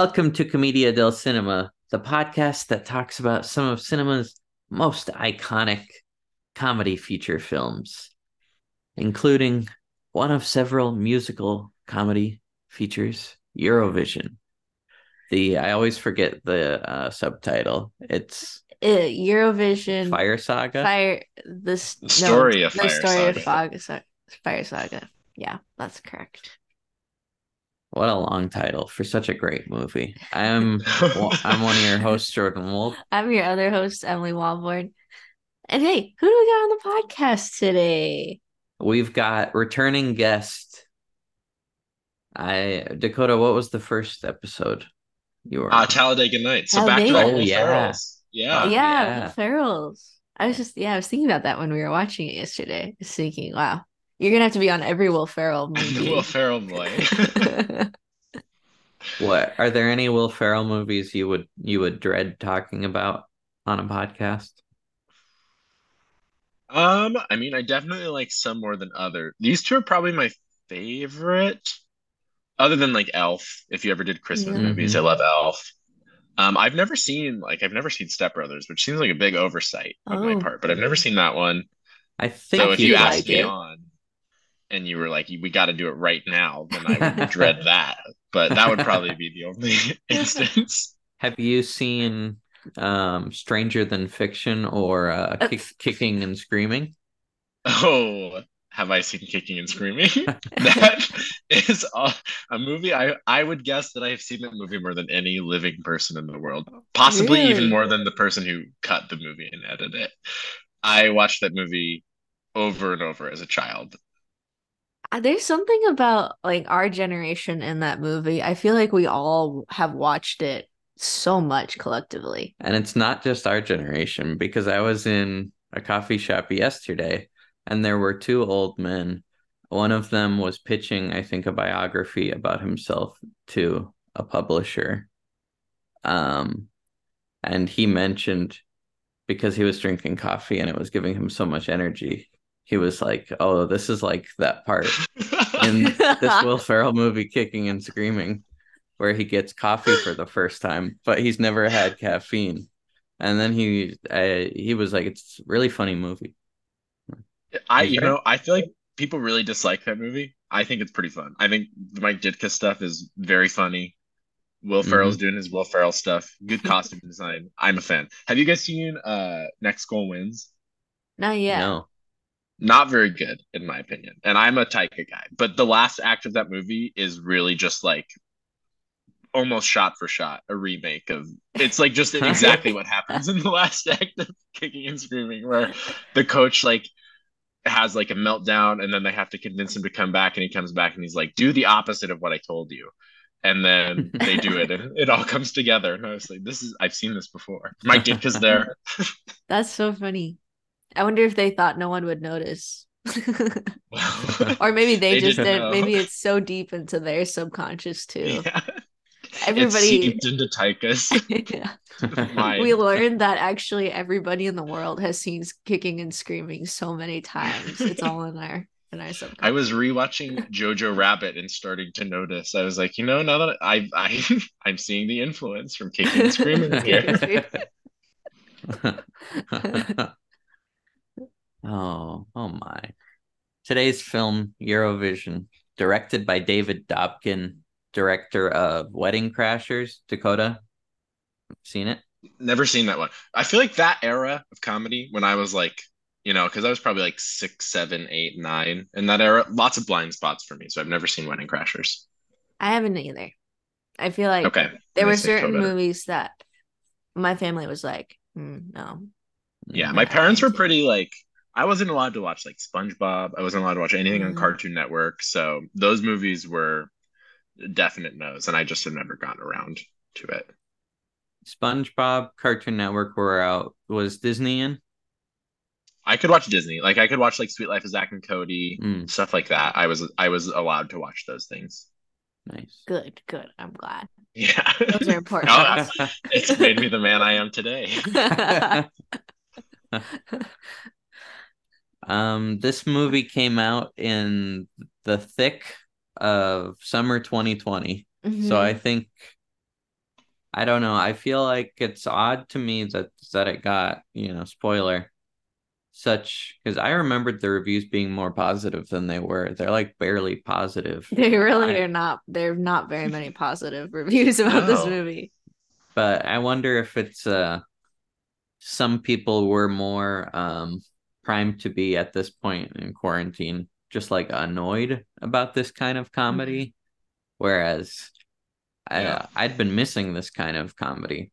Welcome to Commedia del Cinema, the podcast that talks about some of cinema's most iconic comedy feature films, including one of several musical comedy features, Eurovision. The I always forget the uh, subtitle. It's Uh, Eurovision Fire Saga. Fire the The story of the Fire story of Saga. Fog, Sa- Fire Saga. Yeah, that's correct. What a long title for such a great movie. I'm I'm one of your hosts, Jordan Wolf. I'm your other host, Emily Walborn. And hey, who do we got on the podcast today? We've got returning guest. I Dakota, what was the first episode you were Uh, on? Talladega Nights. So back to Talladega. back Oh, Will yeah. Ferrells. Yeah. Oh, yeah, yeah. the Ferrells. I was just yeah, I was thinking about that when we were watching it yesterday. Just thinking, wow, you're gonna have to be on every Will Ferrell movie. Will Ferrell boy. What are there any Will Ferrell movies you would you would dread talking about on a podcast? um, I mean, I definitely like some more than other. These two are probably my favorite, other than like Elf. If you ever did Christmas Yeah. movies. I love Elf. Um, I've never seen like I've never seen Step Brothers, which seems like a big oversight on my Oh. part, but I've never seen that one. I think So if you'd you like asked me it. on and you were like, we got to do it right now, then I would dread that. But that would probably be the only instance. Have you seen um Stranger Than Fiction or uh, Uh, kick, Kicking and Screaming? Oh, have I seen Kicking and Screaming? That is a, a movie. I I would guess that I have seen that movie more than any living person in the world. Possibly even more than the person who cut the movie and edited it. I watched that movie over and over as a child. Uh, There's something about like our generation in that movie. I feel like we all have watched it so much collectively. And it's not just our generation because I was in a coffee shop yesterday and there were two old men. One of them was pitching, I think, a biography about himself to a publisher. Um, and he mentioned because he was drinking coffee and it was giving him so much energy, he was like, Oh, this is like that part in this Will Ferrell movie, Kicking and Screaming, where he gets coffee for the first time, but he's never had caffeine. And then he, uh, he was like, "It's a really funny movie." I, you know, I feel like people really dislike that movie. I think it's pretty fun. I think the Mike Ditka stuff is very funny. Will Ferrell's doing his Will Ferrell stuff. Good costume design. I'm a fan. Have you guys seen uh Next Goal Wins? Not yet. No, Not very good, in my opinion. And I'm a Taika guy, but the last act of that movie is really just like almost shot for shot a remake of it's like just exactly what happens in the last act of Kicking and Screaming, where the coach like has like a meltdown and then they have to convince him to come back and he comes back and he's like do the opposite of what i told you and then they do it and it all comes together and i was like this is i've seen this before my mike is there That's so funny. I wonder if they thought no one would notice. or maybe they, They just didn't know. Maybe it's so deep into their subconscious too. yeah. It's Everybody seeped into Taika's. Yeah. We learned that actually everybody in the world has seen kicking and screaming so many times. It's all in our in our subconscious. I was rewatching Jojo Rabbit and starting to notice. I was like, you know, now that I, I I'm seeing the influence from kicking and screaming here. Oh, oh my! Today's film, Eurovision, directed by David Dobkin, director of Wedding Crashers. Dakota, seen it? Never seen that one. I feel like that era of comedy when I was like, you know, because I was probably like six, seven, eight, nine in that era. Lots of blind spots for me, so I've never seen Wedding Crashers. I haven't either. I feel like Okay, there were certain Dakota. movies that my family was like, "Hmm, no. Yeah, Mm. my parents were pretty like I wasn't allowed to watch like SpongeBob. I wasn't allowed to watch anything on Mhm. Cartoon Network. So those movies were definite no's, and I just have never gotten around to it. SpongeBob, Cartoon Network were out. Was Disney in? I could watch Disney, like I could watch like Sweet Life of Zack and Cody, Mm, stuff like that. I was I was allowed to watch those things. nice. Good, good. I'm glad. Yeah, Those are important. No, it's made me the man I am today. Um, this movie came out in the thick of summer 2020. Mhm. So I think I don't know. I feel like it's odd to me that that it got, you know, spoiler such because I remembered the reviews being more positive than they were. They're like barely positive. They really I- are not. There are not very many positive reviews about this movie. But I wonder if it's uh some people were more um primed to be at this point in quarantine just like annoyed about this kind of comedy mm-hmm. whereas Yeah. I I'd been missing this kind of comedy.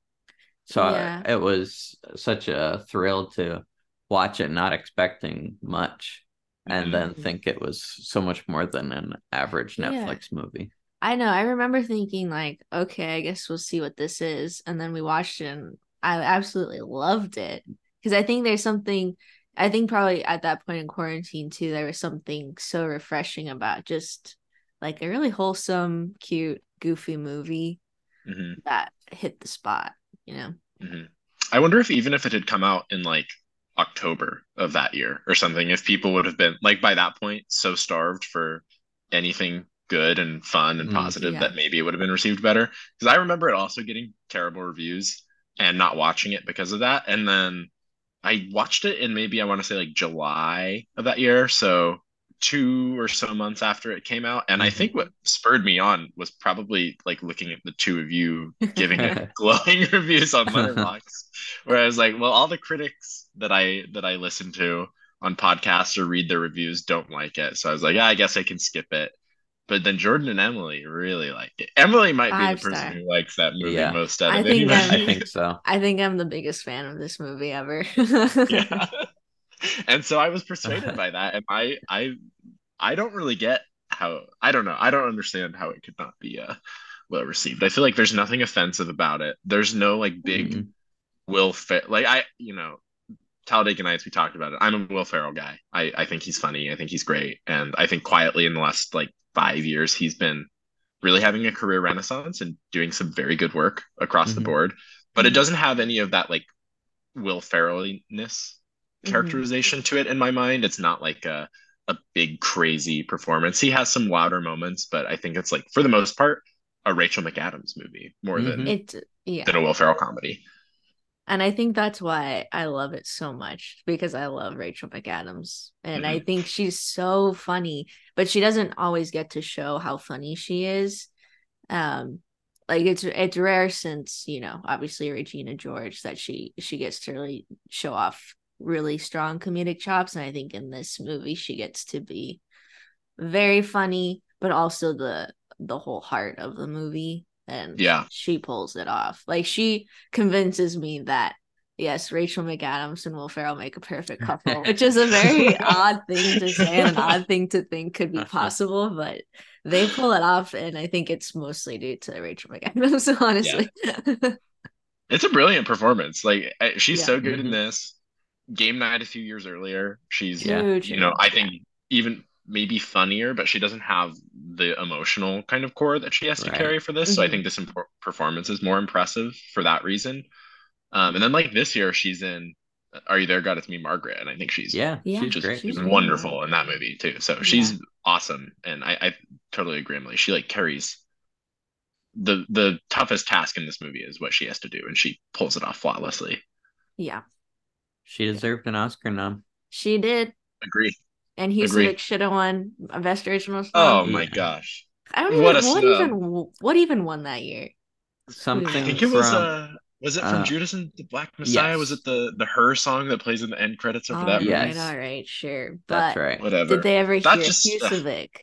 So uh, I- it was such a thrill to watch it not expecting much and Mhm. then think it was so much more than an average Yeah. Netflix movie. I know. I remember thinking like, okay, I guess we'll see what this is, and then we watched it, and I absolutely loved it because I think there's something. I think probably at that point in quarantine too, there was something so refreshing about just like a really wholesome, cute, goofy movie hmm that hit the spot. You know. hmm I wonder if even if it had come out in like October of that year or something, if people would have been like by that point so starved for anything good and fun and Mm. positive Yeah. that maybe it would have been received better. Because I remember it also getting terrible reviews and not watching it because of that. And then I watched it in maybe I want to say like July of that year. So two or so months after it came out. And I Mhm. think what spurred me on was probably like looking at the two of you giving it glowing reviews on Letterboxd, where I was like, well, all the critics that I that I listen to on podcasts or read their reviews don't like it. So I was like, yeah, I guess I can skip it. But then Jordan and Emily really like it. Emily might be Five the person star. who likes that movie Yeah. most out I of think anybody. that- I think so. I think I'm the biggest fan of this movie ever. yeah. And so I was persuaded by that, and I I I don't really get how I don't know I don't understand how it could not be uh well received. I feel like there's nothing offensive about it. There's no like big Mhm. Will Fer like I you know Talladega Nights we talked about it. I'm a Will Ferrell guy. I I think he's funny. I think he's great, and I think quietly in the last like five years he's been really having a career renaissance and doing some very good work across the Mhm. board. But it Mhm. doesn't have any of that like Will Ferrell-ness Mhm. characterization to it in my mind. It's not like a a big crazy performance. He has some louder moments, but I think it's like for the most part a Rachel McAdams movie more than Mhm. it yeah. than a Will Ferrell comedy. And I think that's why I love it so much because I love Rachel McAdams. And I think she's so funny, but she doesn't always get to show how funny she is. Um like it's it's rare since, you know, obviously Regina George that she she gets to really show off really strong comedic chops and I think in this movie she gets to be very funny but also the the whole heart of the movie and Yeah. she pulls it off. Like she convinces me that yes, Rachel McAdams and Will Ferrell make a perfect couple, which is a very odd thing to say and an odd thing to think could be possible, but they pull it off, and I think it's mostly due to Rachel McAdams, honestly. It's a brilliant performance. Like she's Yeah. so good Mhm. in this. Game night a few years earlier, she's Yeah. Huge. you know, I think even maybe funnier, but she doesn't have the emotional kind of core that she has to Right. carry for this. So I Mhm. think this impor- performance is more impressive for that reason. Um, and then like this year, she's in Are You There, God? It's Me, Margaret, and I think she's Yeah, Yeah, she's just great. she's she's wonderful in that movie too. So she's awesome, and I, I totally agree, Emily. She like carries the the toughest task in this movie is what she has to do, and she pulls it off flawlessly. yeah, She deserved an Oscar nom. she did. Agree. And Agree. Husavik should have won a Best Original Song. Oh my Yeah. gosh. I don't even what what, a what snub. even what even won that year. Something I think it was from uh was it from uh, Judas and the Black Messiah? Was it the the her song that plays in the end credits of All that right, movie? Yes. all right, sure. that's But right. Whatever. did they ever That hear just- Husavik?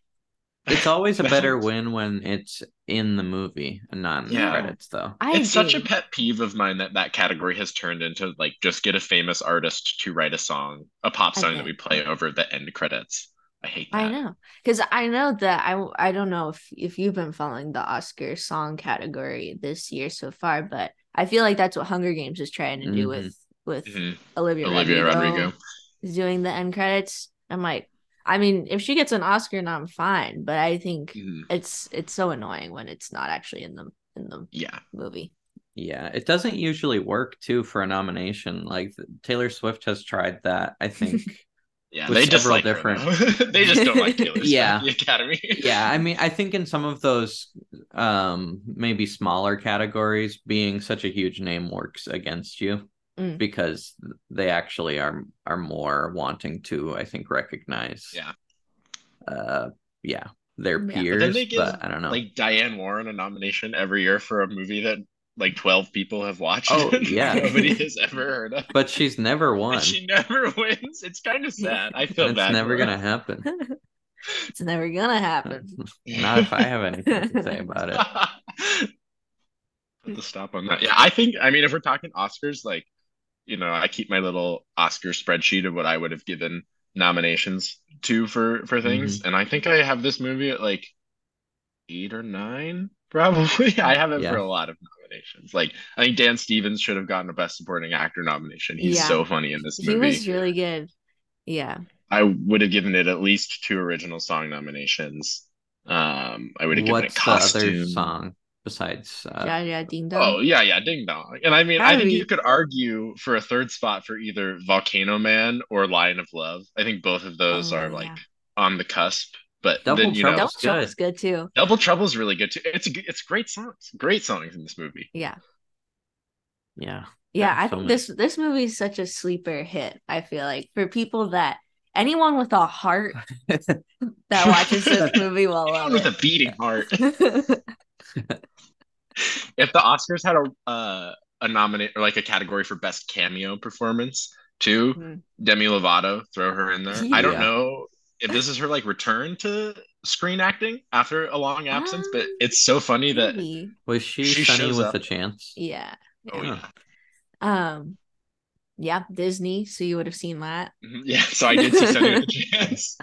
It's always a better win when it's in the movie and not in Yeah. the credits, though. I it's such a pet peeve of mine that that category has turned into like just get a famous artist to write a song, a pop song know. that we play over the end credits. I hate that. I know because I know that I I don't know if if you've been following the Oscar song category this year so far, but I feel like that's what Hunger Games is trying to do Mhm. with with Mhm. Olivia, Olivia Rodrigo, Rodrigo. is doing the end credits. I'm like, I mean, if she gets an Oscar, then I'm fine. But I think Mhm. it's it's so annoying when it's not actually in the in the Yeah. movie. Yeah, it doesn't usually work too for a nomination. Like Taylor Swift has tried that, I think. Yeah. With They several dislike her, different- they just don't like Taylor Swift, Yeah. the Academy. yeah, I mean, I think in some of those um maybe smaller categories being such a huge name works against you Mm. because they actually are are more wanting to I think recognize Yeah. uh yeah their Yeah. But then peers they but, give, I don't know Like Diane Warren a nomination every year for a movie that like 12 people have watched. Oh, and yeah. Nobody has ever heard of. but she's never won And she never wins. It's kind of sad. I feel bad. it's bad. never gonna happen it's never gonna happen. not if I have anything to say about it Put the stop on that. Yeah, I think. I mean, if we're talking Oscars, like, you know, I keep my little Oscar spreadsheet of what I would have given nominations to for for things, Mm-hmm. and I think I have this movie at like eight or nine, probably. I have it Yeah. for a lot of nominations. Like, I think Dan Stevens should have gotten a Best Supporting Actor nomination. He's Yeah. so funny in this movie. He was really good. Yeah. I would have given it at least two original song nominations. Um, I would have given what's it the other song besides uh, Ja Ja Ding Dong. Oh yeah, yeah, Ding Dong. And I mean, I think be- you could argue for a third spot for either Volcano Man or Lion of Love. I think both of those Oh, are yeah. like on the cusp. But Double then you know, Double Trouble's good. Good too. Double Trouble's really good too. It's a, g- it's great songs, great songs in this movie. Yeah. yeah Yeah, Yeah, I so think this this movie is such a sleeper hit. I feel like for people that anyone with a heart that watches this movie will Anyone love with a beating heart. If the Oscars had a uh, a nominate or like a category for best cameo performance too, Mhm. Demi Lovato, throw her in there. I don't know if this is her like return to screen acting after a long absence, but Um, it's so funny that was she, She Sunny with up. a chance Yeah. oh Yeah. yeah. Um yeah, Disney, so you would have seen that. Mhm. Yeah, so I did see Sunny with a chance.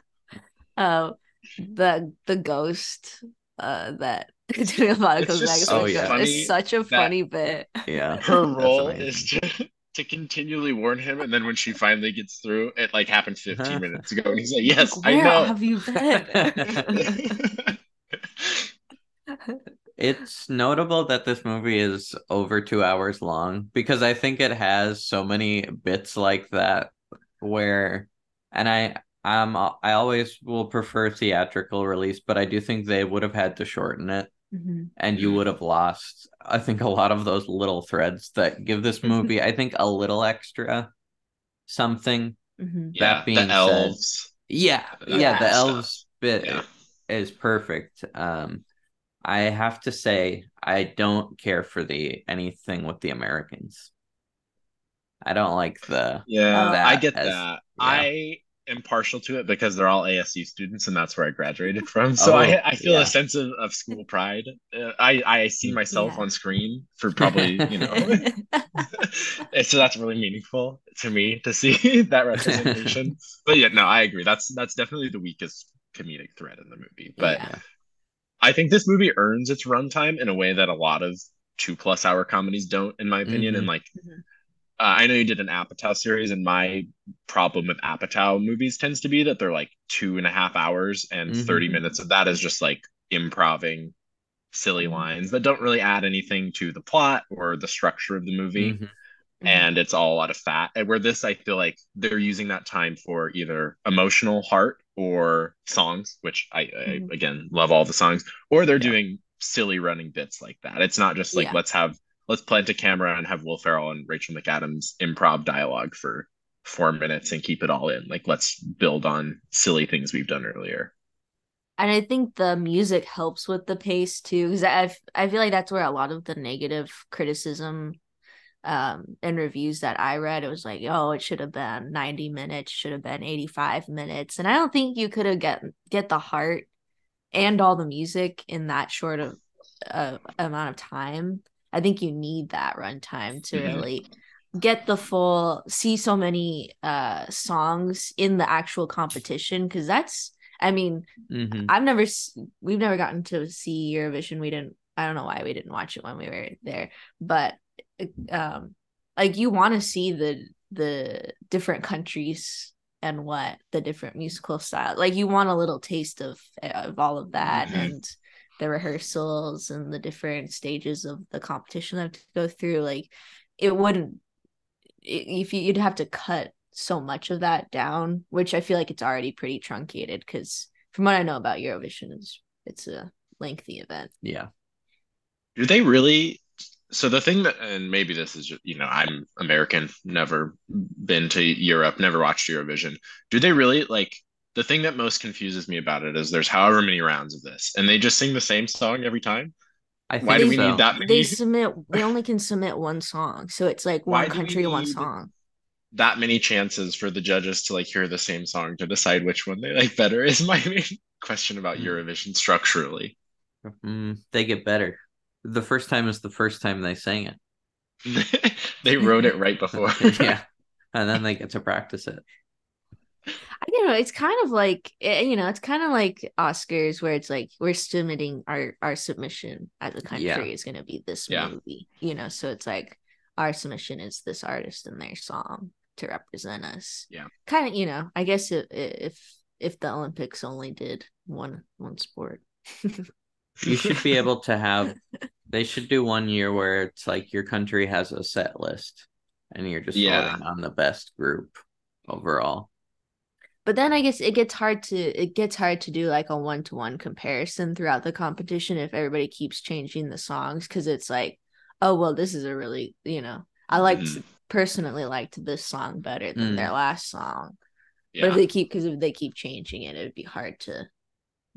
Uh the the ghost uh that Demi Lovato It's goes just back so to funny It's such a funny bit. yeah Her role is to, to continually warn him, and then when she finally gets through, it like happened 15 minutes ago, and he's like, "Yes, Like, I Where know." have you been? It's notable that this movie is over two hours long because I think it has so many bits like that where, and I um I always will prefer theatrical release, but I do think they would have had to shorten it, Mhm. and you would have lost I think a lot of those little threads that give this movie I think a little extra something. Mhm. yeah, That being the said- elves. Yeah, That yeah, the kind elves stuff. bit Yeah. is perfect. Um, I have to say I don't care for the anything with the Americans. I don't like the Yeah, that I get as- that. yeah. I am partial to it because they're all ASU students, and that's where I graduated from. So Oh, I I feel yeah. a sense of, of school pride. Uh, I I see myself Yeah. on screen for probably you know, so that's really meaningful to me to see that representation. but yeah, no, I agree. That's that's definitely the weakest comedic thread in the movie. But Yeah. I think this movie earns its runtime in a way that a lot of two plus hour comedies don't, in my opinion. Mhm. And like, Mhm. Uh, I know you did an Apatow series, and my problem with Apatow movies tends to be that they're like two and a half hours, and Mhm. 30 minutes of that is just like improving silly Mhm. lines that don't really add anything to the plot or the structure of the movie Mhm. and it's all a lot of fat. And where this, I feel like they're using that time for either emotional heart or songs, which I, I Mhm. again love all the songs, or they're Yeah. doing silly running bits like that. It's not just like Yeah. let's have let's plant a camera and have Will Ferrell and Rachel McAdams improv dialogue for four minutes and keep it all in. Like let's build on silly things we've done earlier. And I think the music helps with the pace too, because I I feel like that's where a lot of the negative criticism um and reviews that I read, it was like, oh, it should have been 90 minutes, should have been 85 minutes. And I don't think you could have get get the heart and all the music in that short of uh, amount of time. I think you need that runtime to Mhm. really get the full see so many uh songs in the actual competition because that's I mean Mhm. I've never we've never gotten to see Eurovision. We didn't I don't know why we didn't watch it when we were there, but um like you want to see the the different countries and what the different musical style like you want a little taste of of all of that Mhm. and the rehearsals and the different stages of the competition that have to go through like it wouldn't if you, you'd have to cut so much of that down which i feel like it's already pretty truncated because from what i know about eurovision is it's a lengthy event Yeah. Do they really? So the thing that, and maybe this is, you know, I'm American, never been to Europe, never watched Eurovision. Do they really like the thing that most confuses me about it is there's however many rounds of this, and they just sing the same song every time. I Why do we so. need that many? They submit. They only can submit one song, so it's like one do we country, one song. that many chances for the judges to like hear the same song to decide which one they like better is my main question about Hmm. Eurovision structurally. Mm, they get better. The first time is the first time they sang it. they wrote it right before. yeah. And then they get to practice it. I don't know. It's kind of like eh, you know, it's kind of like Oscars, where it's like we're submitting our our submission as a country Yeah. is going to be this Yeah. movie. You know, so it's like our submission is this artist and their song to represent us. Yeah. kind of. You know, I guess if if if the Olympics only did one one sport. You should be able to have they should do one year where it's like your country has a set list and you're just Yeah. voting on the best group overall. But then I guess it gets hard to it gets hard to do like a one to one comparison throughout the competition if everybody keeps changing the songs because it's like, oh well, this is a really you know I liked Mhm. personally liked this song better than Mm. their last song. But if they keep because if they keep changing it, it would be hard to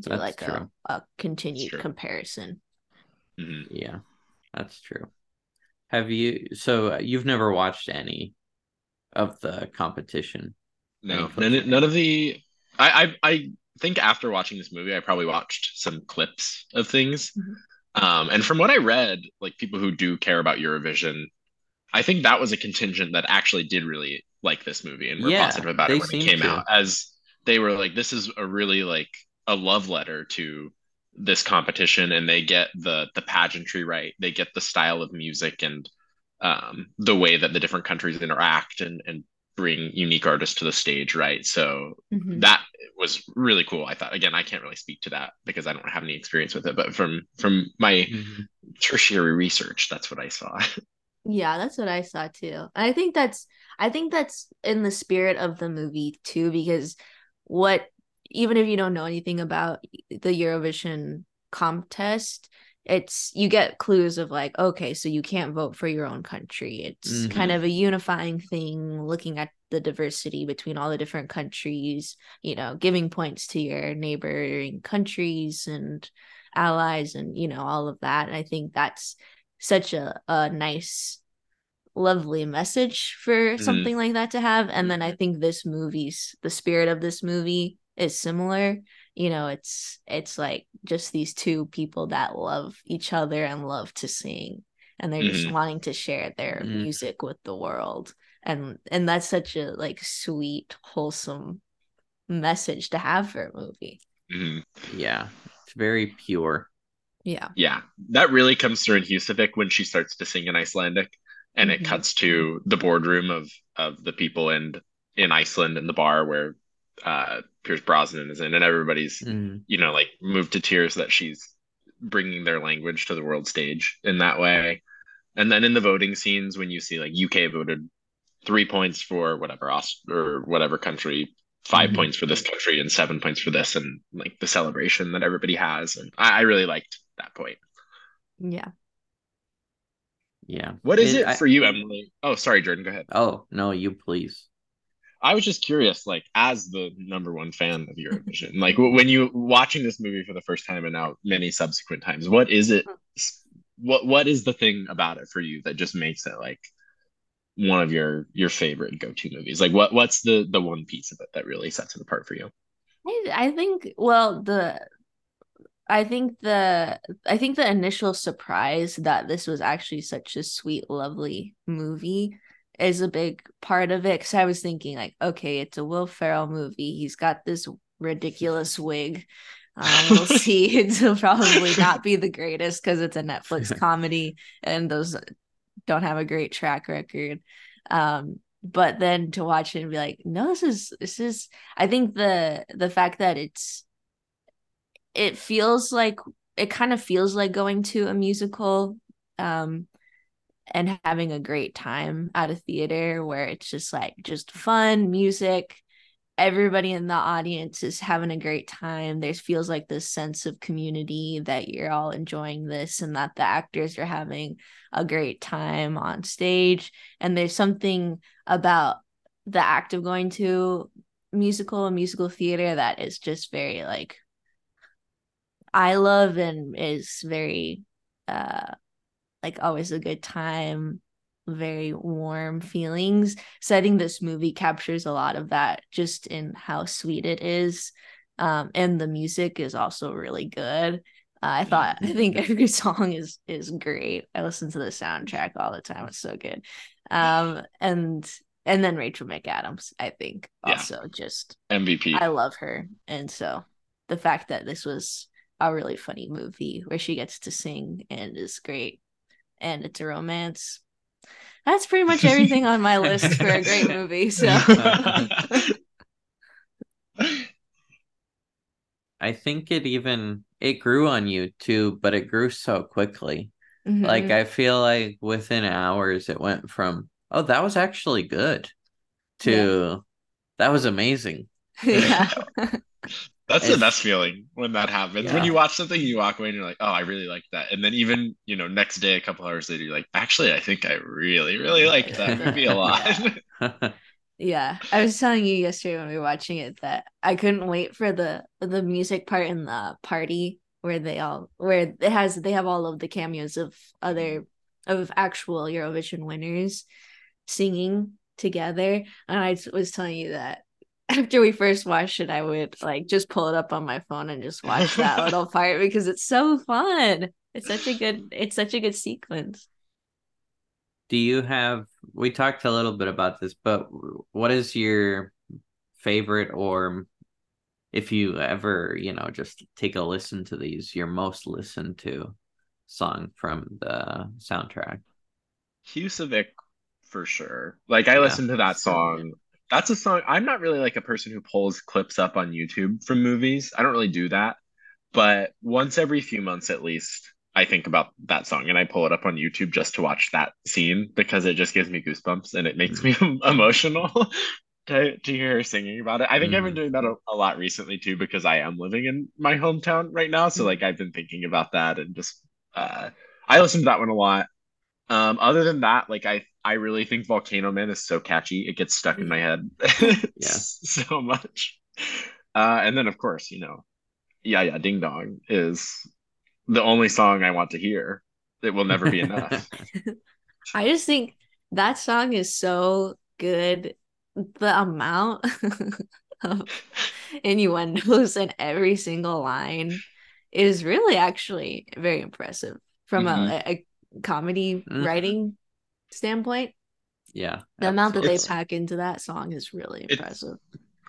do That's like a, a continued true. comparison. Mhm. Yeah. That's true. Have you so uh, you've never watched any of the competition? No, Any none, of none of the. I, I I think after watching this movie, I probably watched some clips of things. Mhm. Um, and from what I read, like people who do care about Eurovision, I think that was a contingent that actually did really like this movie and were Yeah, positive about it when it came to. out. As they were like, this is a really like a love letter to this competition, and they get the the pageantry right. They get the style of music and um, the way that the different countries interact and and bring unique artists to the stage right. So Mhm. that was really cool. I thought again, I can't really speak to that because I don't have any experience with it, but from from my Mhm. tertiary research, that's what I saw. Yeah, that's what I saw too. And I think that's I think that's in the spirit of the movie too, because what even if you don't know anything about the Eurovision contest, it's you get clues of like, okay, so you can't vote for your own country. It's kind mm-hmm. of a unifying thing, looking at the diversity between all the different countries, you know, giving points to your neighboring countries and allies and you know all of that. And I think that's such a, a nice lovely message for mm-hmm. something like that to have. And then i mm-hmm. think this movie's the spirit of this movie is similar you know it's it's like just these two people that love each other and love to sing and they're just Mhm. wanting to share their Mhm. music with the world and and that's such a like sweet wholesome message to have for a movie Mhm. Yeah. It's very pure. yeah Yeah, that really comes through in Husavik when she starts to sing in Icelandic, and it cuts to the boardroom of of the people in in Iceland in the bar where uh, Pierce Brosnan is in, and everybody's Mhm. you know like moved to tears that she's bringing their language to the world stage in that way. And then in the voting scenes, when you see like UK voted three points for whatever Aust- or whatever country, 5 Mhm. points for this country, and seven points for this, and like the celebration that everybody has, and I, I really liked that point. yeah Yeah. What is it I- for you, Emily? Oh, sorry, Jordan, go ahead. Oh, no, you please. I was just curious, like, as the number one fan of Eurovision, like, when you watching this movie for the first time and now many subsequent times, what is it? What what is the thing about it for you that just makes it like one of your your favorite go-to movies? Like, what what's the the one piece of it that really sets it apart for you? I, I think well the I think the I think the initial surprise that this was actually such a sweet lovely movie is a big part of it cuz I was thinking like okay it's a Will Ferrell movie. He's got this ridiculous wig. Um, we'll see. It'll probably not be the greatest cuz it's a Netflix comedy and those don't have a great track record. Um but then to watch it and be like no this is this is I think the the fact that it's it feels like it kind of feels like going to a musical um and having a great time at a theater where it's just like just fun music everybody in the audience is having a great time. There feels like this sense of community that you're all enjoying this and that the actors are having a great time on stage. And there's something about the act of going to musical musical theater that is just very like I love and is very uh like always a good time very warm feelings. Setting this movie captures a lot of that just in how sweet it is. Um, and the music is also really good. Uh, I thought I think every song is is great. I listen to the soundtrack all the time. It's so good. Um, and and then Rachel McAdams, I think also yeah. just MVP. I love her. And so the fact that this was a really funny movie where she gets to sing and is great and it's a romance that's pretty much everything on my list for a great movie. So I think it even it grew on you too, but it grew so quickly. Mm-hmm. Like I feel like within hours it went from oh that was actually good to yeah. that was amazing. Yeah. That's the best feeling when that happens. Yeah. When you watch something, you walk away and you're like, "Oh, I really like that." And then even you know, next day, a couple hours later, you're like, "Actually, I think I really, really liked that movie a lot." yeah, I was telling you yesterday when we were watching it that I couldn't wait for the the music part in the party where they all where it has they have all of the cameos of other of actual Eurovision winners singing together, and I was telling you that after we first watched it, I would like just pull it up on my phone and just watch that little part because it's so fun. It's such a good it's such a good sequence. Do you have we talked a little bit about this, but what is your favorite or if you ever, you know, just take a listen to these, your most listened to song from the soundtrack? Husavik for sure. Like I yeah. listened to that song that's a song. I'm not really like a person who pulls clips up on YouTube from movies. I don't really do that. But once every few months at least, I think about that song and I pull it up on YouTube just to watch that scene because it just gives me goosebumps and it makes me emotional to, to hear her singing about it. I think mm. I've been mm. doing that a, a, lot recently too because I am living in my hometown right now. So mm. like I've been thinking about that and just uh I listen to that one a lot. Um other than that, like I I really think Volcano Man is so catchy. It gets stuck in my head yeah. so much. Uh, and then, of course, you know, Ja Ja Ding Dong is the only song I want to hear. It will never be enough. I just think that song is so good. The amount of innuendos in every single line is really actually very impressive from mm-hmm. a, a comedy mm-hmm. writing standpoint. Yeah. The amount that they pack into that song is really impressive.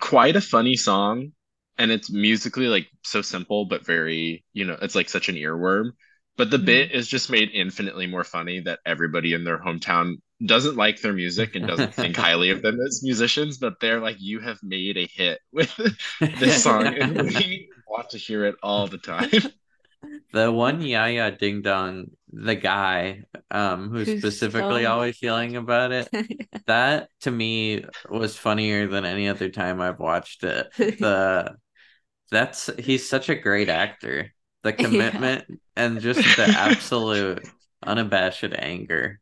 Quite a funny song. And it's musically like so simple, but very, you know, it's like such an earworm. But the mm-hmm. bit is just made infinitely more funny that everybody in their hometown doesn't like their music and doesn't think highly of them as musicians, but they're like, you have made a hit with this song, and we want to hear it all the time. The one Ja Ja Ding Dong, the guy um who's, who's specifically so... always yelling about it, that to me was funnier than any other time I've watched it. The that's he's such a great actor. The commitment yeah. and just the absolute unabashed anger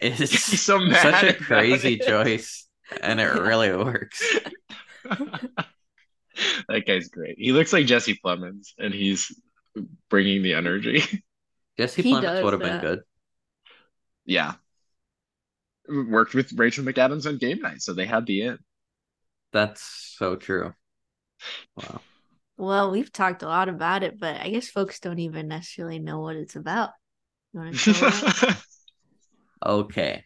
is so such a crazy choice and it really works. that guy's great. He looks like Jesse Plemons and he's bringing the energy. Jesse he Plemons would have been good. Yeah. Worked with Rachel McAdams on game night, so they had the in. That's so true. Wow. Well, we've talked a lot about it, but I guess folks don't even necessarily know what it's about. okay.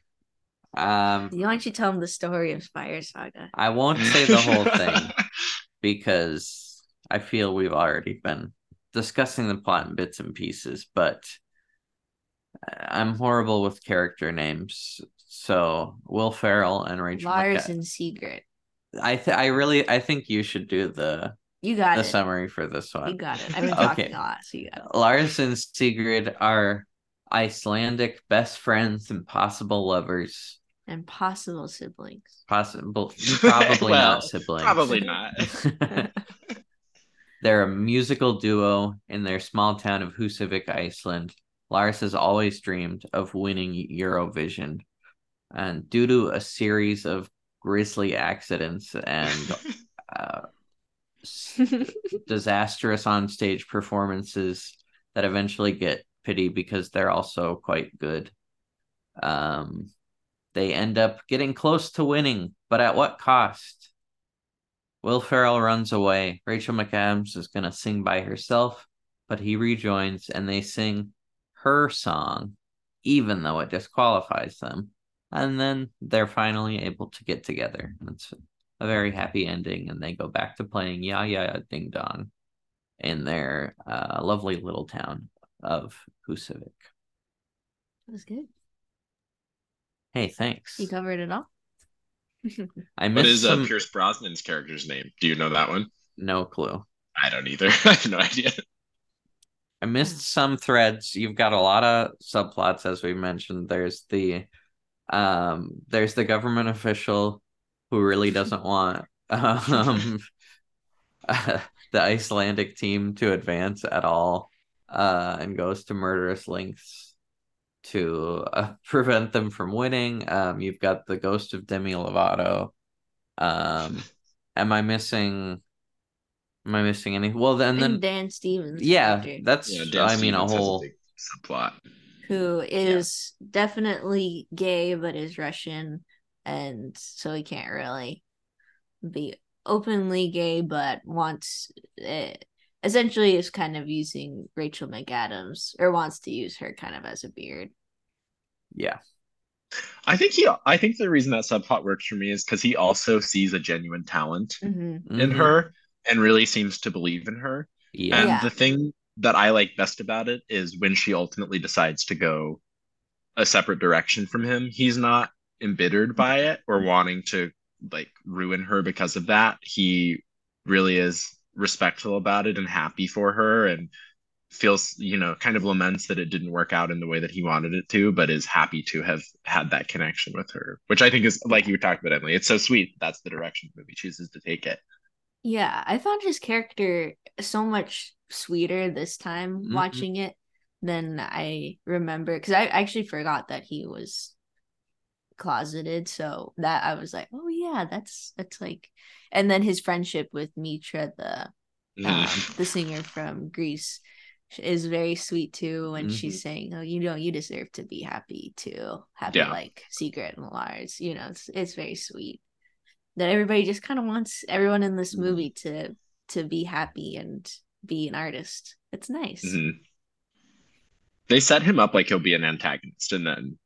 Um, why don't you tell them the story of Fire Saga? I won't say the whole thing because I feel we've already been discussing the plot in bits and pieces, but I'm horrible with character names. So Will Ferrell and Rachel Lars and Sigrit. I th- I really I think you should do the you got the it. summary for this one. You got it. I've been talking okay. a lot, so you got it. Lars and Sigrit are Icelandic best friends and possible lovers and possible siblings. Possible, probably Well, not siblings. Probably not. They're a musical duo in their small town of Husavik, Iceland. Lars has always dreamed of winning Eurovision. And due to a series of grisly accidents and uh, disastrous on-stage performances that eventually get pity because they're also quite good. Um, they end up getting close to winning, but at what cost? Will Ferrell runs away. Rachel McAdams is going to sing by herself, but he rejoins and they sing her song, even though it disqualifies them. And then they're finally able to get together. It's a very happy ending, and they go back to playing Ja Ja Ding Dong in their uh, lovely little town of Husavik. That was good. Hey, thanks. You covered it all. I What missed is uh. Pierce Brosnan's character's name? Do you know that one? No clue. I don't either. I have no idea. I missed some threads. You've got a lot of subplots, as we mentioned. There's the um, there's the government official who really doesn't want um, the Icelandic team to advance at all, uh, and goes to murderous lengths to uh, prevent them from winning. Um, you've got the ghost of Demi Lovato. Um, am I missing? Am I missing any? Well, then, and then Dan Stevens. yeah, character, that's Yeah, Dan I mean a whole big subplot. who is definitely gay but is Russian, and so he can't really be openly gay, but wants uh, essentially is kind of using Rachel McAdams or wants to use her kind of as a beard. yeah. I think he. I think the reason that subplot works for me is because he also sees a genuine talent Mm-hmm. in Mhm. her and really seems to believe in her. Yeah. And Yeah. the thing that I like best about it is when she ultimately decides to go a separate direction from him, he's not embittered by it or wanting to like ruin her because of that. He really is respectful about it and happy for her and feels, you know, kind of laments that it didn't work out in the way that he wanted it to, but is happy to have had that connection with her, which I think is like you talked about, Emily. It's so sweet. That's the direction the movie chooses to take it. Yeah, I found his character so much sweeter this time Mhm. watching it than I remember because I actually forgot that he was closeted. So that I was like, oh yeah, that's that's like, and then his friendship with Mitra, the um, the singer from Greece, is very sweet too. And she's saying, oh, you know, you deserve to be happy too, happy Yeah. like Sigrit and Lars. You know, it's it's very sweet that everybody just kind of wants everyone in this Mhm. movie to to be happy and be an artist. It's nice. Mhm. They set him up like he'll be an antagonist, and then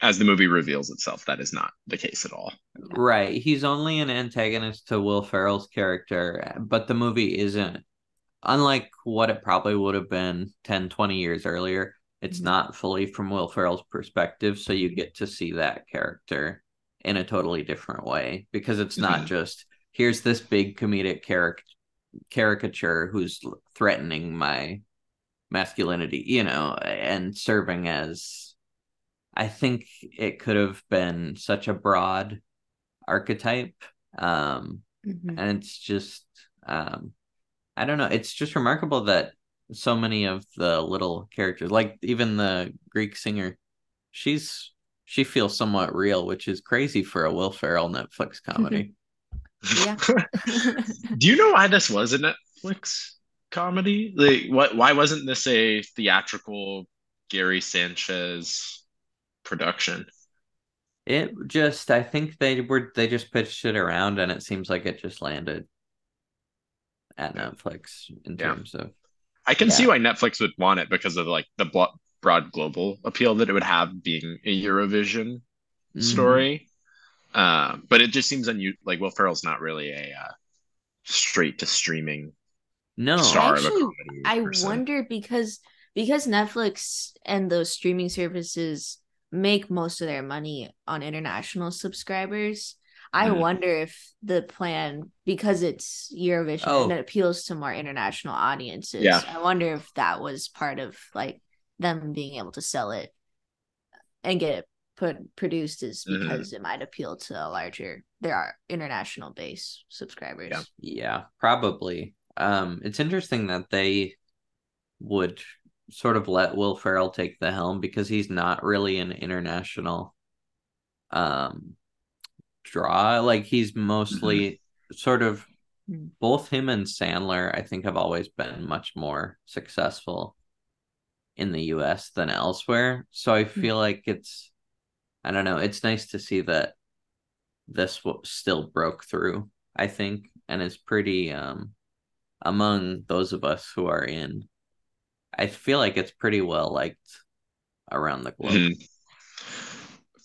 as the movie reveals itself, that is not the case at all. Right. He's only an antagonist to Will Ferrell's character, but the movie isn't unlike what it probably would have been 10, 20 years earlier. It's Mhm. not fully from Will Ferrell's perspective, so you get to see that character in a totally different way because it's not Mhm. just here's this big comedic caric- caricature who's threatening my masculinity, you know, and serving as I think it could have been such a broad archetype. Um, Mhm. and it's just um I don't know, it's just remarkable that so many of the little characters, like even the Greek singer, she's she feels somewhat real, which is crazy for a Will Ferrell Netflix comedy. Yeah. Do you know why this was a Netflix comedy? Like, what? Why wasn't this a theatrical Gary Sanchez production? it just I think they were they just pitched it around and it seems like it just landed at Netflix in Yeah. terms of I can see why Netflix would want it because of like the blo- broad global appeal that it would have being a Eurovision Mhm. story. Um, but it just seems unusual. Like Will Ferrell's not really a uh, straight to streaming No. star of a Actually, comedy. I person. wonder because because Netflix and those streaming services make most of their money on international subscribers. I Mhm. wonder if the plan because it's Eurovision Oh. and it appeals to more international audiences. Yeah. I wonder if that was part of like them being able to sell it and get it put produced is Mhm. because it might appeal to a larger there are international base subscribers. Yeah. Yeah, probably. Um, it's interesting that they would sort of let Will Ferrell take the helm because he's not really an international um draw. Like he's mostly sort of Mhm. both him and Sandler, I think, have always been much more successful in the US than elsewhere. So I feel like it's I don't know, it's nice to see that this still broke through, I think, and is pretty um among those of us who are in I feel like it's pretty well liked around the globe. Mhm.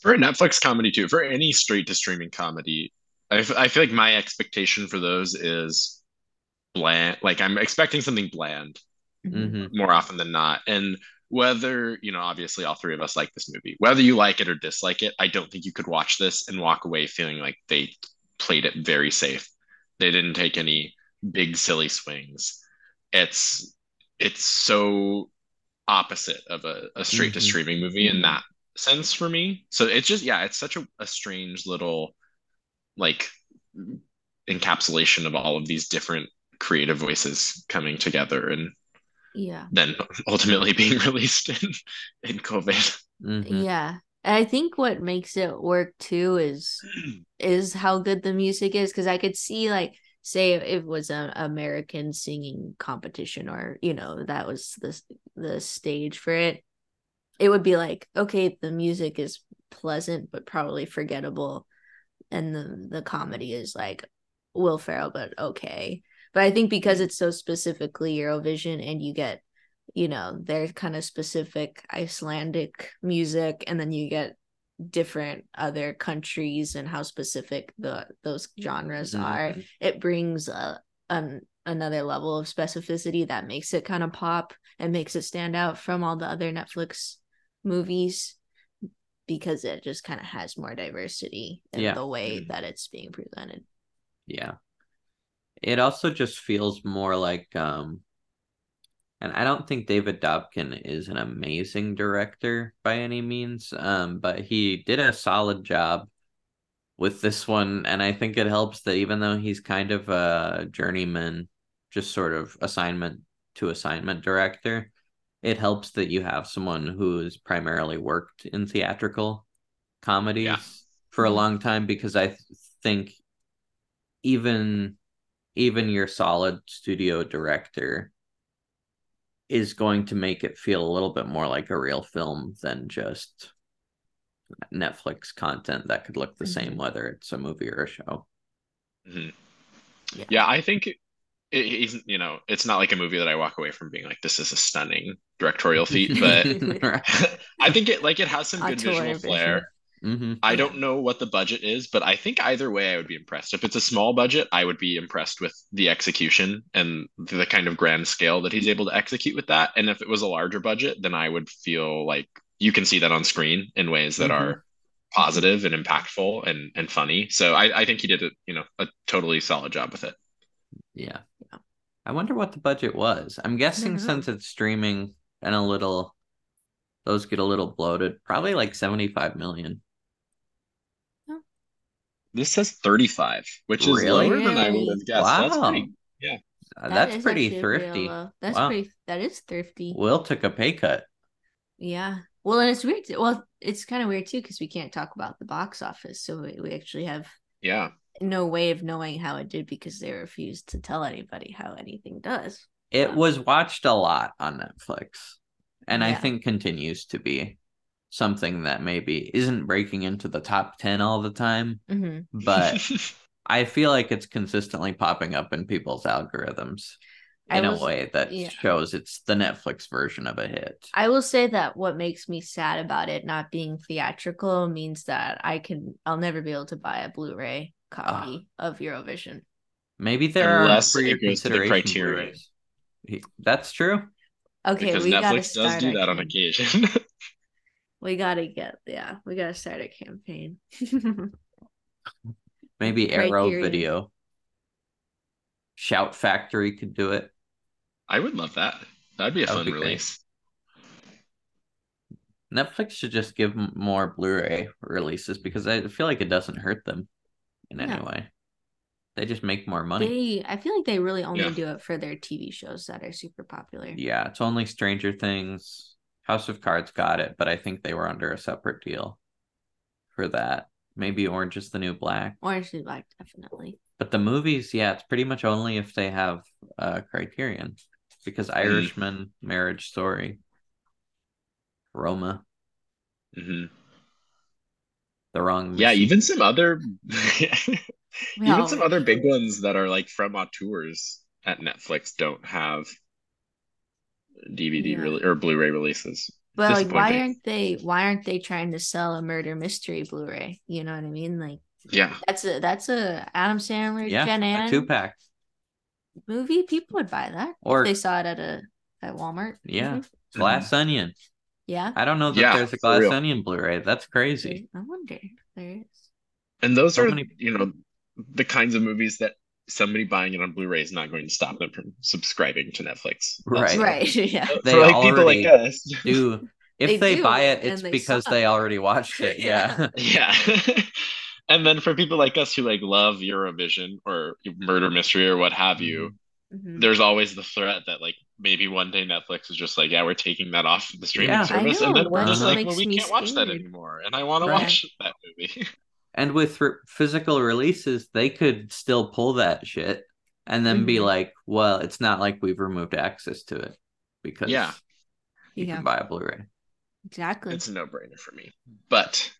For a Netflix comedy too, for any straight to streaming comedy, I, f- I feel like my expectation for those is bland. Like I'm expecting something bland hmm more often than not. And whether, you know, obviously all three of us like this movie, whether you like it or dislike it, I don't think you could watch this and walk away feeling like they played it very safe. They didn't take any big silly swings. It's it's so opposite of a, a straight to Mhm. streaming movie in Mhm. that sense for me. So it's just yeah, it's such a, a strange little like encapsulation of all of these different creative voices coming together and Yeah. then ultimately being released in, in COVID. hmm Yeah. And I think what makes it work too is is how good the music is because I could see like say if it was an American singing competition or you know that was the the stage for it it would be like okay the music is pleasant but probably forgettable and the the comedy is like Will Ferrell but okay but I think because it's so specifically Eurovision and you get you know their kind of specific Icelandic music and then you get different other countries and how specific the those genres Mhm. are it brings a an another level of specificity that makes it kind of pop and makes it stand out from all the other Netflix movies because it just kind of has more diversity in Yeah. the way Mhm. that it's being presented Yeah. It also just feels more like um and I don't think David Dobkin is an amazing director by any means, um, but he did a solid job with this one, and I think it helps that even though he's kind of a journeyman, just sort of assignment to assignment director, it helps that you have someone who's primarily worked in theatrical comedies Yeah. for a long time because I th- think even even your solid studio director is going to make it feel a little bit more like a real film than just Netflix content that could look the same Mhm. whether it's a movie or a show. Mhm. Yeah. Yeah, I think it, it, he's, you know, it's not like a movie that I walk away from being like, this is a stunning directorial feat, but I think it like it has some good Auteur visual vision. flair. Hmm I don't know what the budget is, but I think either way I would be impressed. If it's a small budget, I would be impressed with the execution and the kind of grand scale that he's able to execute with that. And if it was a larger budget, then I would feel like you can see that on screen in ways that Mhm. are positive and impactful and and funny. So I, I think he did a you know a totally solid job with it. Yeah. Yeah. I wonder what the budget was. I'm guessing know. since it's streaming and a little those get a little bloated, probably like 75 million. This says 35, which is Really? lower than I would have guessed. That's Wow. pretty Uh, That That's is pretty thrifty. low. That's Wow. pretty. That is thrifty. Will took a pay cut. Yeah. Well, and it's weird. Too. Well, it's kind of weird too because we can't talk about the box office, so we, we actually have yeah. no way of knowing how it did because they refused to tell anybody how anything does. It Wow. was watched a lot on Netflix, and I think continues to be something that maybe isn't breaking into the top 10 all the time, hmm but I feel like it's consistently popping up in people's algorithms I in a way that yeah. shows it's the Netflix version of a hit. I will say that what makes me sad about it not being theatrical means that I can I'll never be able to buy a Blu-ray copy of Eurovision. Maybe there Unless are for it your goes to the consideration Criterion. Blu-rays. That's true. Okay, because we Netflix does do a that on occasion. We gotta get yeah, we gotta start a campaign. Maybe Arrow Criterion. Video. Shout Factory could do it. I would love that. That'd be a That would fun be great. release. Netflix should just give more Blu-ray releases because I feel like it doesn't hurt them in any way. They just make more money. They, I feel like they really only Yeah. do it for their TV shows that are super popular. Yeah, it's only Stranger Things. House of Cards got it, but I think they were under a separate deal for that. Maybe Orange is the New Black. Orange is the New Black, definitely. But the movies, yeah, it's pretty much only if they have uh Criterion. Because. Irishman, Marriage Story, Roma, hmm The Wrong Yeah, Machine. even some other Well, even some other big ones that are like from auteurs at Netflix don't have DVD Yeah. really or Blu-ray releases. But like, why aren't they? Why aren't they trying to sell a murder mystery Blu-ray? You know what I mean? Like Yeah, that's a that's a Adam Sandler, Yeah, Jen Ann two pack. movie. People would buy that Or- if they saw it at a at Walmart. Yeah. Glass mm-hmm. Onion. yeah. I don't know that Yeah, there's a Glass. Onion Blu-ray. That's crazy. I wonder. if There is. and those So are many- you know the kinds of movies that somebody buying it on Blu-ray is not going to stop them from subscribing to Netflix. Right. Right. Yeah. For They like people like us. Do if They they, do, buy it, it's they because suck. they already watched it. Yeah. Yeah. and then for people like us who like love Eurovision or murder mystery or what have you, Mhm. there's always the threat that like maybe one day Netflix is just like, yeah, we're taking that off the streaming Yeah. Service, and then we're that's just what like, well, we can't watch that anymore, and I want to watch that movie. And with re- physical releases, they could still pull that shit and then be Mhm. like, well, it's not like we've removed access to it because Yeah. you Yeah. can buy a Blu-ray. Exactly. it's a no-brainer for me, but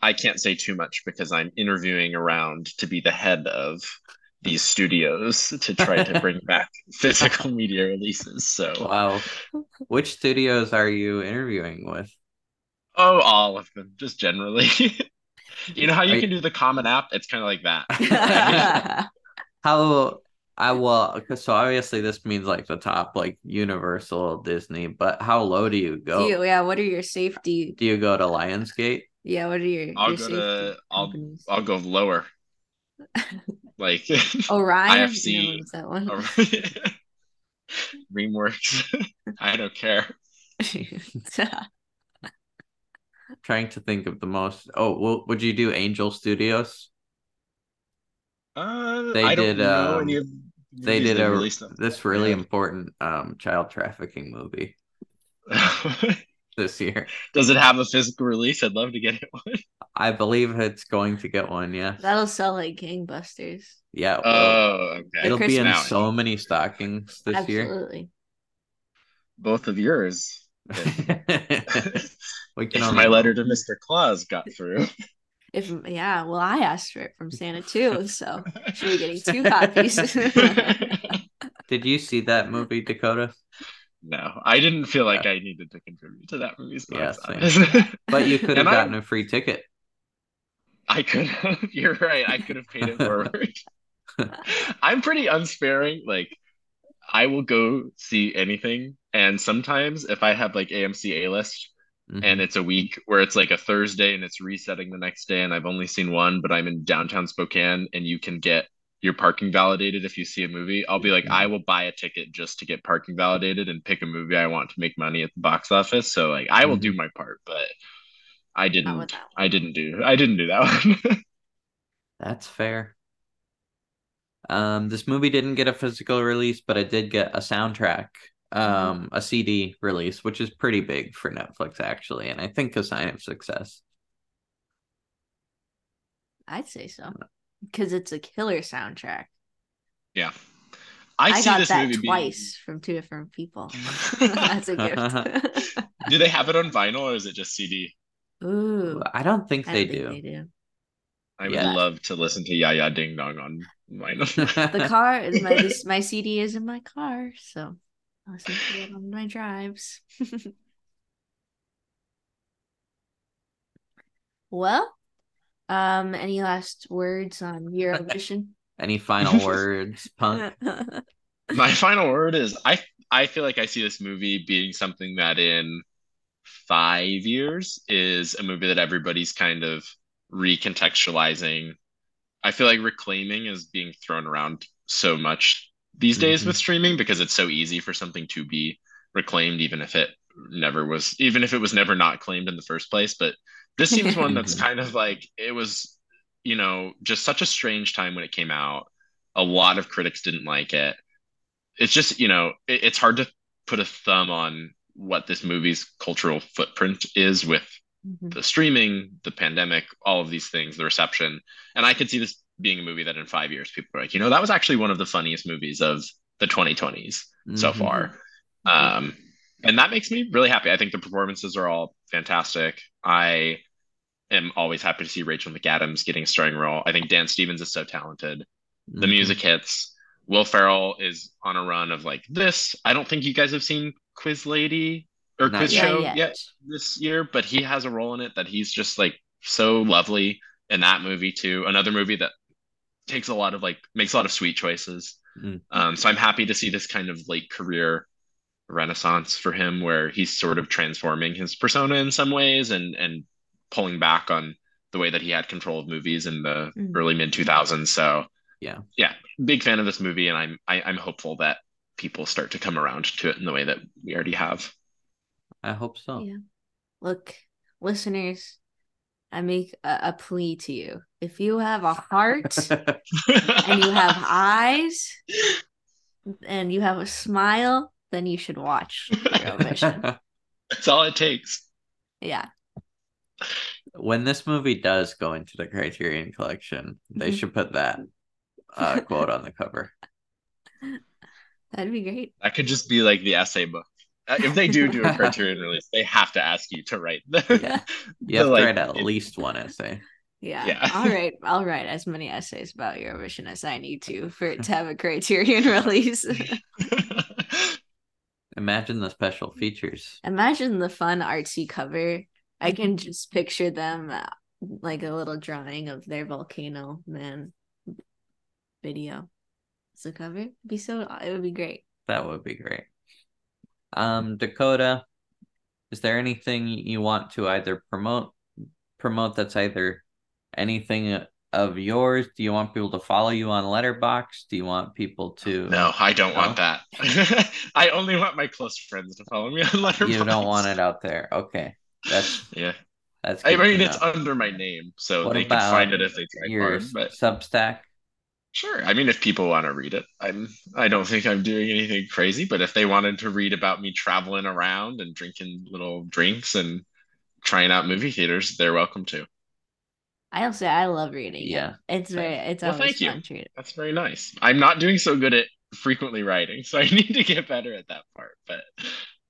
I can't say too much because I'm interviewing around to be the head of these studios to try to bring back physical media releases. So, Wow. Which studios are you interviewing with? oh, all of them, just generally. You know how you Are can do the common app? It's kind of like that. How I will so obviously this means like the top like Universal Disney, but how low do you go? Do you- yeah. What are your safety? Do you go to Lionsgate? Yeah. What are your, I'll your go safety to- I'll- I'll go lower. Like Orion. IFC. No, is that one? Dreamworks. I don't care. Trying to think of the most. Oh, well, would you do Angel Studios? Uh, They I don't did, know um, any of They did that a this really Yeah. important um child trafficking movie this year. Does it have a physical release? I'd love to get it one. I believe it's going to get one. Yes. That'll sell like gangbusters. Yeah. it will. Oh, okay. It'll be in Now, so many stockings this year. Absolutely. both of yours. we can If my letter to Mr. Claus got through. If yeah, well, I asked for it from Santa too, so should be getting two copies. Did you see that movie, Dakota? no, I didn't feel like I needed to contribute to that movie's Yeah, box same. office. But you could have And gotten a free ticket. I could have. You're right. I could have paid it forward. I'm pretty unsparing. Like, I will go see anything. And sometimes if I have like AMC A list Mhm. and it's a week where it's like a Thursday and it's resetting the next day and I've only seen one, but I'm in downtown Spokane and you can get your parking validated if you see a movie, I'll be like. I will buy a ticket just to get parking validated and pick a movie I want to make money at the box office. So like I will do my part, but I didn't I didn't do I didn't do that one. That's fair. Um, this movie didn't get a physical release, but it did get a soundtrack, um, a CD release, which is pretty big for Netflix actually, and I think a sign of success. I'd say so because it's a killer soundtrack. yeah. I, I, see got this that movie twice from two different people. That's a gift. Do they have it on vinyl or is it just CD? Ooh, I don't think I they don't do. think they do. I would Yeah. love to listen to Ja Ja Ding Dong on vinyl. The car, my this, my CD is in my car, so I listen to it on my drives. well, um, any last words on Eurovision? Any final words, Punk? My final word is I I feel like I see this movie being something that in five years is a movie that everybody's kind of recontextualizing. I feel like reclaiming is being thrown around so much these days Mhm. with streaming because it's so easy for something to be reclaimed, even if it never was even if it was never not claimed in the first place. But this seems one that's kind of like it was you know just such a strange time when it came out. A lot of critics didn't like it. It's just you know it, it's hard to put a thumb on what this movie's cultural footprint is with Mhm. the streaming the pandemic all of these things the reception. And i could see this being a movie that in five years people are like you know that was actually one of the funniest movies of the 2020s so Mhm. far um and that makes me really happy i think the performances are all fantastic i am always happy to see rachel mcadams getting a starring role i think dan stevens is so talented the Mhm. music hits will ferrell is on a run of like this i don't think you guys have seen quiz lady or Not quiz yet. show yet. yet this year but he has a role in it that he's just like so lovely in that movie too another movie that takes a lot of like makes a lot of sweet choices Mm. um, so i'm happy to see this kind of late career renaissance for him where he's sort of transforming his persona in some ways and and pulling back on the way that he had control of movies in the Mhm. early mid 2000s so Yeah. yeah big fan of this movie and i'm I, i'm hopeful that people start to come around to it in the way that we already have I hope so. Yeah. Look, listeners, I make a, a plea to you. If you have a heart and you have eyes and you have a smile, then you should watch Eurovision. that's all it takes yeah. when this movie does go into the Criterion Collection, they Mhm. should put that uh, quote on the cover. That'd be great. that could just be like the essay book if they do do a criterion release they have to ask you to write the, Yeah. You have the, to like, write at least one essay. Yeah. Yeah. I'll write I'll write as many essays about your Eurovision as I need to for it to have a criterion release. Imagine the special features. Imagine the fun artsy cover. I can just picture them uh, like a little drawing of their volcano man video. As a cover, It'd be so it would be great. That would be great. Um, Dakota, is there anything you want to either promote promote that's either anything of yours? Do you want people to follow you on Letterboxd? Do you want people to no i don't want that i only want my close friends to follow me on Letterboxd. you don't want it out there? Okay. That's yeah that's i mean it's under my name so What they can find it if they try your hard but Substack. Sure. I mean, if people want to read it, I'm. I don't think I'm doing anything crazy, but if they wanted to read about me traveling around and drinking little drinks and trying out movie theaters, they're welcome to. I'll say I love reading. it. Yeah. It's very it's Well, always thank you. fun to read. That's very nice. I'm not doing so good at frequently writing, so I need to get better at that part. But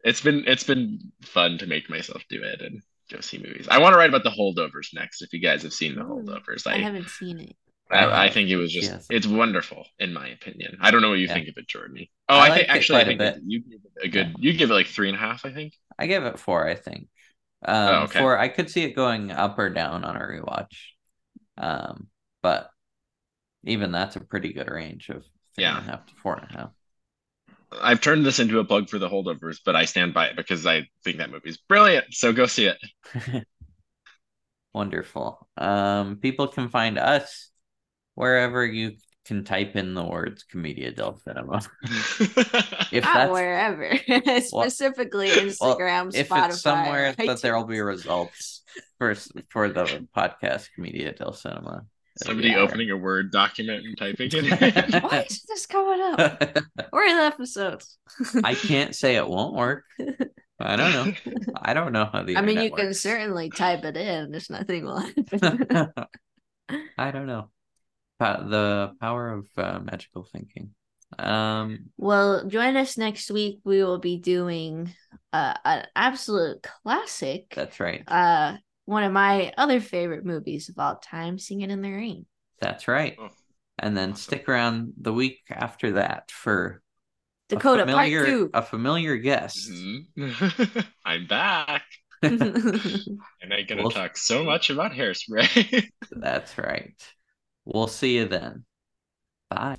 it's been it's been fun to make myself do it and go see movies. I want to write about the holdovers next. If you guys have seen the holdovers, I I haven't seen it. I, I think it was just Yes. it's wonderful in my opinion. I don't know what you Yeah. think of it, Jordan. Oh, I I, think actually I think you give it a good you give it like three and a half, I think. I give it four, I think. Um, Oh, okay. four. I could see it going up or down on a rewatch. Um, but even that's a pretty good range of three and a Yeah. half to four and a half. I've turned this into a plug for the holdovers, but I stand by it because I think that movie's brilliant. So go see it. Wonderful. Um, people can find us wherever you can type in the words Commedia del Cinema. If Not that's wherever. Specifically well, Instagram, if Spotify. it's somewhere that there will be results for for the podcast Commedia del Cinema. Somebody Yeah. opening a Word document and typing it. in. Why is this coming up? Where are the episodes? I can't say it won't work. I don't know. I don't know how the I mean, you internet can certainly type it in. There's nothing will happen. I don't know. Pa- the power of uh, magical thinking. Um, well, join us next week. We will be doing uh, an absolute classic. that's right. Uh, one of my other favorite movies of all time, Singing in the Rain. That's right. Oh, And then awesome. stick around the week after that for a Dakota familiar, Part Two. a familiar guest. Mhm. I'm back. And I'm gonna Well- talk so much about hairspray. That's right. We'll see you then. Bye.